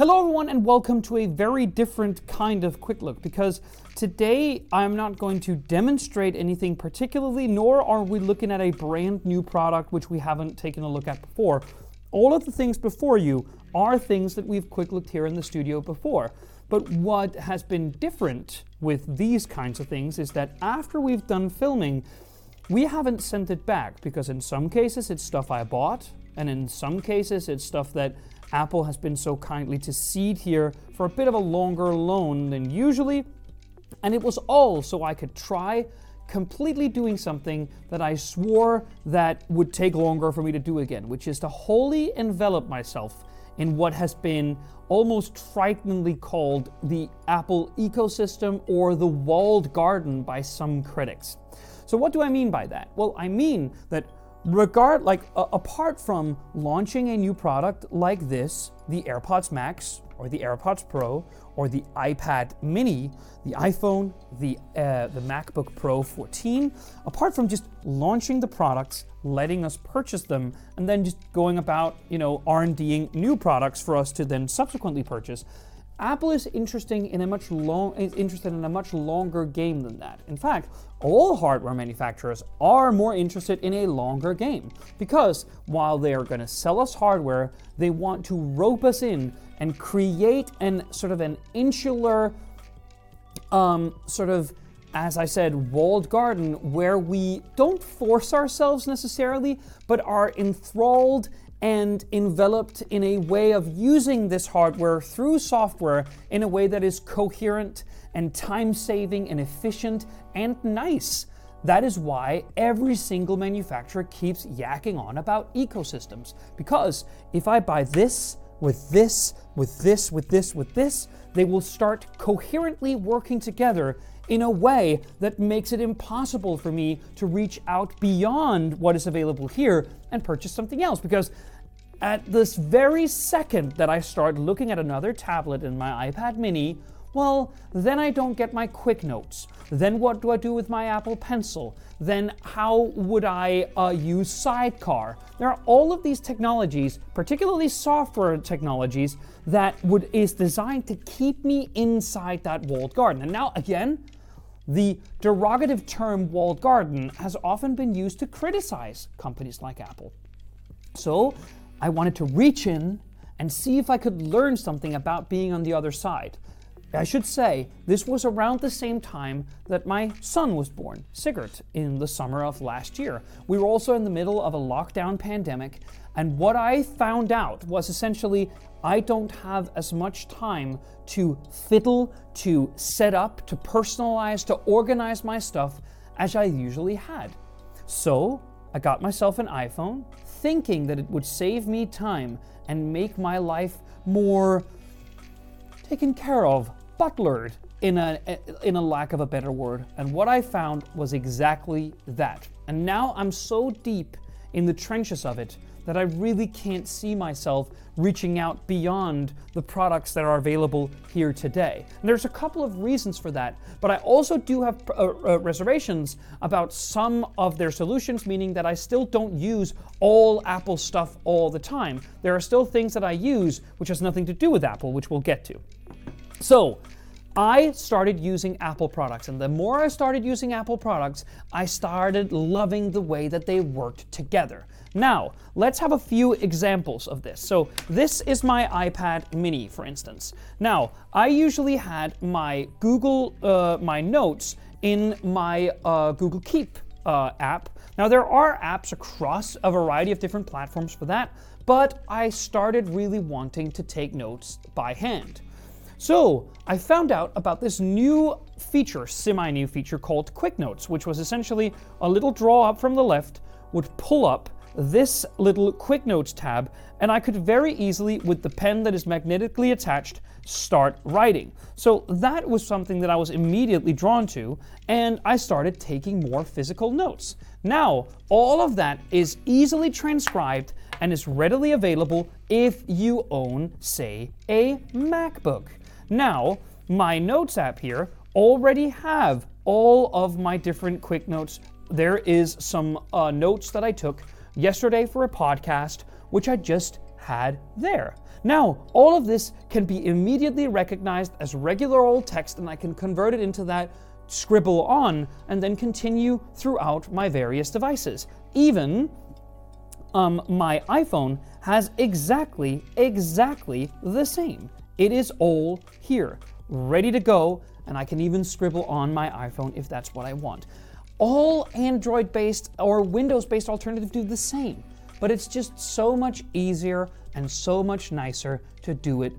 Hello, everyone, and welcome to a very different kind of quick look because today I'm not going to demonstrate anything particularly, nor are we looking at a brand new product which we haven't taken a look at before. All of the things before you are things that we've quick looked here in the studio before. But what has been different with these kinds of things is that after we've done filming, we haven't sent it back because in some cases it's stuff I bought, and in some cases it's stuff that Apple has been so kindly to seed here for a bit of a longer loan than usually. And it was all so I could try completely doing something that I swore that would take longer for me to do again, which is to wholly envelop myself in what has been almost frighteningly called the Apple ecosystem or the walled garden by some critics. So, what do I mean by that? Well, I mean that regard like apart from launching a new product like this the airpods max or the airpods pro or the ipad mini the iphone the uh, the macbook pro 14 apart from just launching the products letting us purchase them and then just going about you know r&ding new products for us to then subsequently purchase Apple is interesting in a much long is interested in a much longer game than that. In fact, all hardware manufacturers are more interested in a longer game because while they are going to sell us hardware, they want to rope us in and create an sort of an insular um, sort of as I said, walled garden where we don't force ourselves necessarily, but are enthralled and enveloped in a way of using this hardware through software in a way that is coherent and time saving and efficient and nice. That is why every single manufacturer keeps yakking on about ecosystems. Because if I buy this, with this, with this, with this, with this, they will start coherently working together in a way that makes it impossible for me to reach out beyond what is available here and purchase something else. Because at this very second that I start looking at another tablet in my iPad mini, well, then I don't get my quick notes. Then what do I do with my Apple Pencil? Then how would I uh, use Sidecar? There are all of these technologies, particularly software technologies, that would is designed to keep me inside that walled garden. And now again, the derogative term walled garden has often been used to criticize companies like Apple. So I wanted to reach in and see if I could learn something about being on the other side. I should say, this was around the same time that my son was born, Sigurd, in the summer of last year. We were also in the middle of a lockdown pandemic, and what I found out was essentially I don't have as much time to fiddle, to set up, to personalize, to organize my stuff as I usually had. So I got myself an iPhone, thinking that it would save me time and make my life more taken care of, butlered, in a, in a lack of a better word. And what I found was exactly that. And now I'm so deep in the trenches of it that I really can't see myself reaching out beyond the products that are available here today. And there's a couple of reasons for that, but I also do have uh, uh, reservations about some of their solutions, meaning that I still don't use all Apple stuff all the time. There are still things that I use which has nothing to do with Apple, which we'll get to. So, I started using Apple products, and the more I started using Apple products, I started loving the way that they worked together. Now, let's have a few examples of this. So, this is my iPad mini, for instance. Now, I usually had my Google, uh, my notes in my uh, Google Keep uh, app. Now, there are apps across a variety of different platforms for that, but I started really wanting to take notes by hand. So I found out about this new feature, semi new feature called Quick Notes, which was essentially a little draw up from the left would pull up this little Quick Notes tab, and I could very easily, with the pen that is magnetically attached, start writing. So that was something that I was immediately drawn to, and I started taking more physical notes. Now, all of that is easily transcribed and is readily available if you own, say, a MacBook. Now, my Notes app here already have all of my different quick notes. There is some uh, notes that I took yesterday for a podcast, which I just had there. Now, all of this can be immediately recognized as regular old text, and I can convert it into that scribble on and then continue throughout my various devices. Even um, my iPhone has exactly, exactly the same. It is all here, ready to go, and I can even scribble on my iPhone if that's what I want. All Android based or Windows based alternatives do the same, but it's just so much easier and so much nicer to do it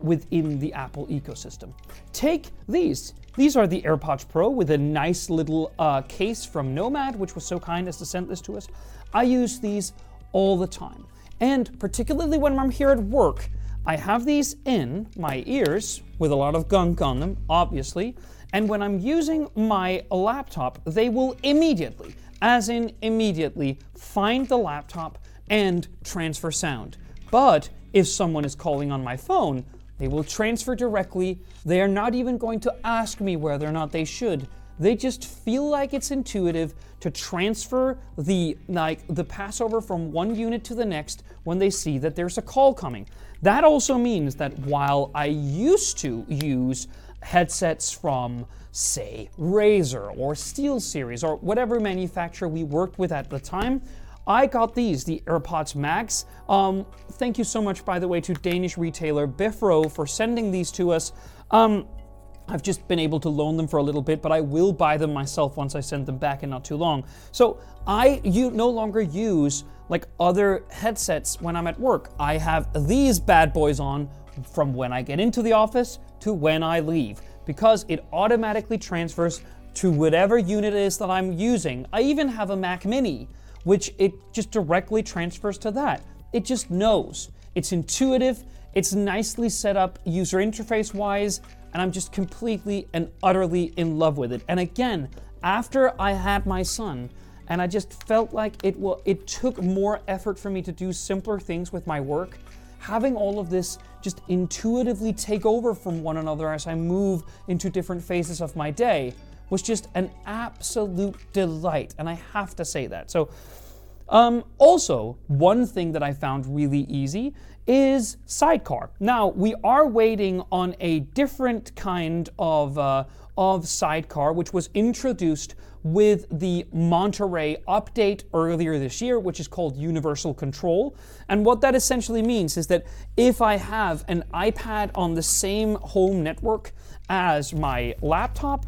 within the Apple ecosystem. Take these. These are the AirPods Pro with a nice little uh, case from Nomad, which was so kind as to send this to us. I use these all the time. And particularly when I'm here at work, I have these in my ears with a lot of gunk on them, obviously. And when I'm using my laptop, they will immediately, as in immediately, find the laptop and transfer sound. But if someone is calling on my phone, they will transfer directly. They are not even going to ask me whether or not they should. They just feel like it's intuitive to transfer the like the passover from one unit to the next when they see that there's a call coming. That also means that while I used to use headsets from say Razer or Steel Series or whatever manufacturer we worked with at the time, I got these, the AirPods Max. Um, thank you so much, by the way, to Danish retailer Bifro for sending these to us. Um, I've just been able to loan them for a little bit, but I will buy them myself once I send them back in not too long. So I you no longer use like other headsets when I'm at work. I have these bad boys on from when I get into the office to when I leave because it automatically transfers to whatever unit it is that I'm using. I even have a Mac Mini, which it just directly transfers to that. It just knows. It's intuitive, it's nicely set up user interface wise and I'm just completely and utterly in love with it. And again, after I had my son, and I just felt like it will it took more effort for me to do simpler things with my work. Having all of this just intuitively take over from one another as I move into different phases of my day was just an absolute delight, and I have to say that. So, um, also, one thing that I found really easy is Sidecar. Now, we are waiting on a different kind of, uh, of Sidecar, which was introduced with the Monterey update earlier this year, which is called Universal Control. And what that essentially means is that if I have an iPad on the same home network as my laptop,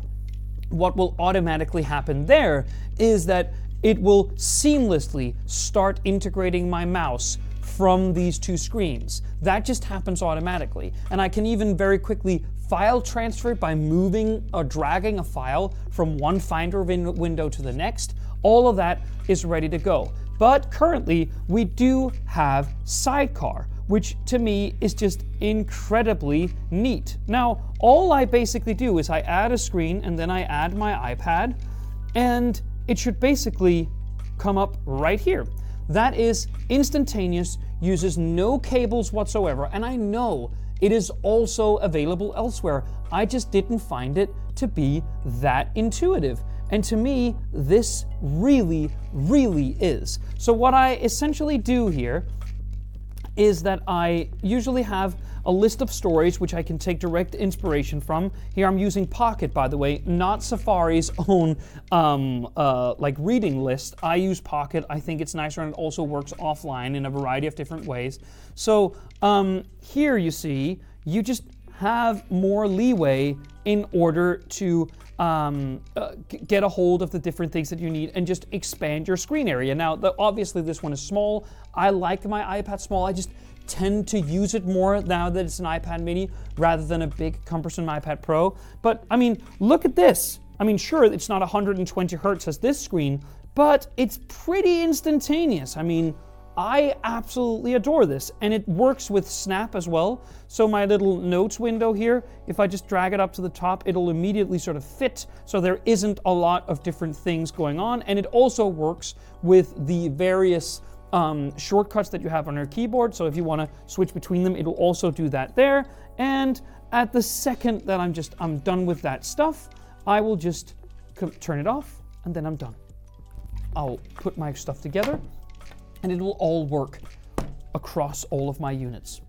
what will automatically happen there is that it will seamlessly start integrating my mouse from these two screens. That just happens automatically. And I can even very quickly file transfer it by moving or dragging a file from one Finder win- window to the next. All of that is ready to go. But currently, we do have Sidecar, which to me is just incredibly neat. Now, all I basically do is I add a screen and then I add my iPad, and it should basically come up right here. That is instantaneous, uses no cables whatsoever, and I know it is also available elsewhere. I just didn't find it to be that intuitive. And to me, this really, really is. So, what I essentially do here is that I usually have a list of stories which I can take direct inspiration from. Here I'm using Pocket, by the way, not Safari's own um, uh, like reading list. I use Pocket. I think it's nicer and it also works offline in a variety of different ways. So um, here you see, you just have more leeway in order to um, uh, get a hold of the different things that you need and just expand your screen area. Now, the, obviously, this one is small. I like my iPad small. I just tend to use it more now that it's an iPad mini rather than a big, cumbersome iPad Pro. But I mean, look at this. I mean, sure, it's not 120 hertz as this screen, but it's pretty instantaneous. I mean, I absolutely adore this, and it works with Snap as well. So my little notes window here, if I just drag it up to the top, it'll immediately sort of fit, so there isn't a lot of different things going on, and it also works with the various um, shortcuts that you have on your keyboard. So if you want to switch between them, it'll also do that there. And at the second that I'm just I'm done with that stuff, I will just turn it off and then I'm done. I'll put my stuff together and it will all work across all of my units.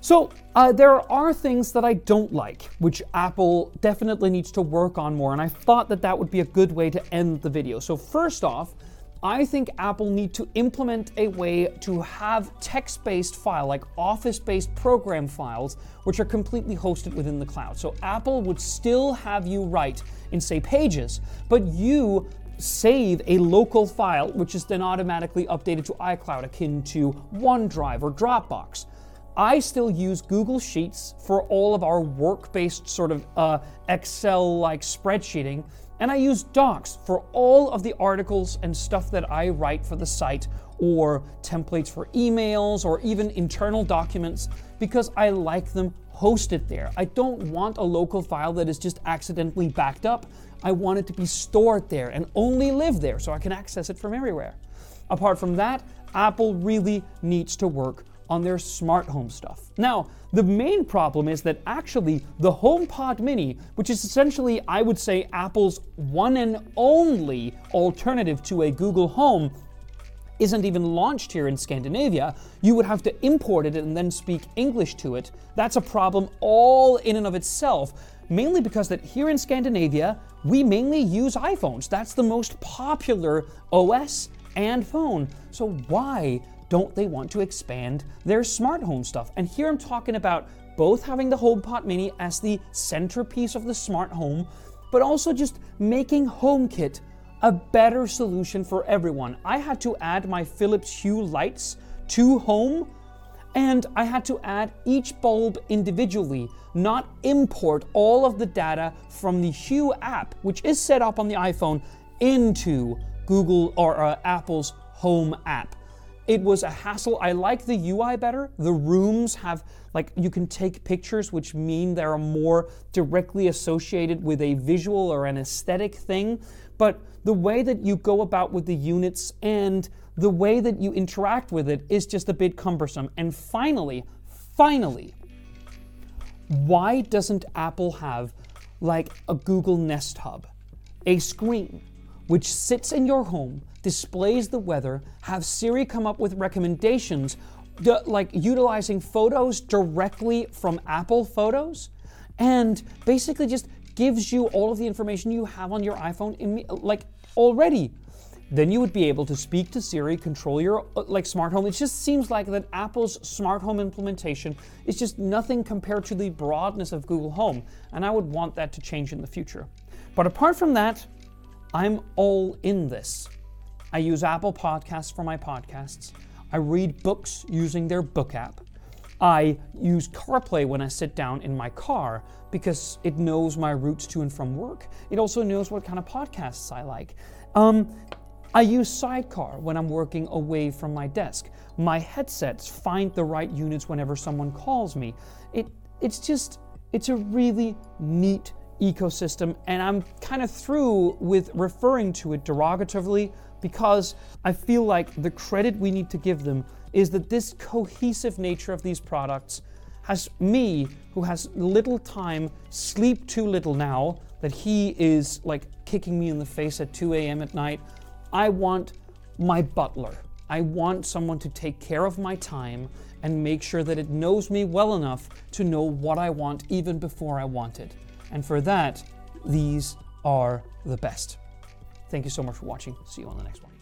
So, uh, there are things that I don't like, which Apple definitely needs to work on more, and I thought that that would be a good way to end the video. So, first off, I think Apple need to implement a way to have text-based file, like Office-based program files, which are completely hosted within the cloud. So Apple would still have you write in, say, Pages, but you save a local file, which is then automatically updated to iCloud, akin to OneDrive or Dropbox. I still use Google Sheets for all of our work based sort of uh, Excel like spreadsheeting, and I use Docs for all of the articles and stuff that I write for the site, or templates for emails, or even internal documents, because I like them hosted there. I don't want a local file that is just accidentally backed up. I want it to be stored there and only live there so I can access it from everywhere. Apart from that, Apple really needs to work on their smart home stuff. Now, the main problem is that actually the HomePod Mini, which is essentially, I would say, Apple's one and only alternative to a Google Home, isn't even launched here in Scandinavia, you would have to import it and then speak English to it. That's a problem all in and of itself, mainly because that here in Scandinavia, we mainly use iPhones. That's the most popular OS and phone. So why don't they want to expand their smart home stuff? And here I'm talking about both having the HomePod Mini as the centerpiece of the smart home, but also just making HomeKit a better solution for everyone. I had to add my Philips Hue lights to Home, and I had to add each bulb individually, not import all of the data from the Hue app, which is set up on the iPhone, into Google or uh, Apple's Home app. It was a hassle. I like the UI better. The rooms have, like, you can take pictures, which mean they're more directly associated with a visual or an aesthetic thing. But the way that you go about with the units and the way that you interact with it is just a bit cumbersome. And finally, finally, why doesn't Apple have like a Google Nest Hub? A screen which sits in your home, displays the weather, have Siri come up with recommendations, like utilizing photos directly from Apple Photos, and basically just gives you all of the information you have on your iPhone like already. Then you would be able to speak to Siri, control your uh, like smart home. It just seems like that Apple's smart home implementation is just nothing compared to the broadness of Google Home, and I would want that to change in the future. But apart from that, I'm all in this. I use Apple Podcasts for my podcasts. I read books using their book app. I use CarPlay when I sit down in my car because it knows my routes to and from work. It also knows what kind of podcasts I like. Um, I use Sidecar when I'm working away from my desk. My headsets find the right units whenever someone calls me. It, it's just, it's a really neat ecosystem, and I'm kind of through with referring to it derogatively because I feel like the credit we need to give them is that this cohesive nature of these products has me, who has little time, sleep too little now, that he is like kicking me in the face at 2 a.m. at night. I want my butler. I want someone to take care of my time and make sure that it knows me well enough to know what I want even before I want it. And for that, these are the best. Thank you so much for watching. See you on the next one.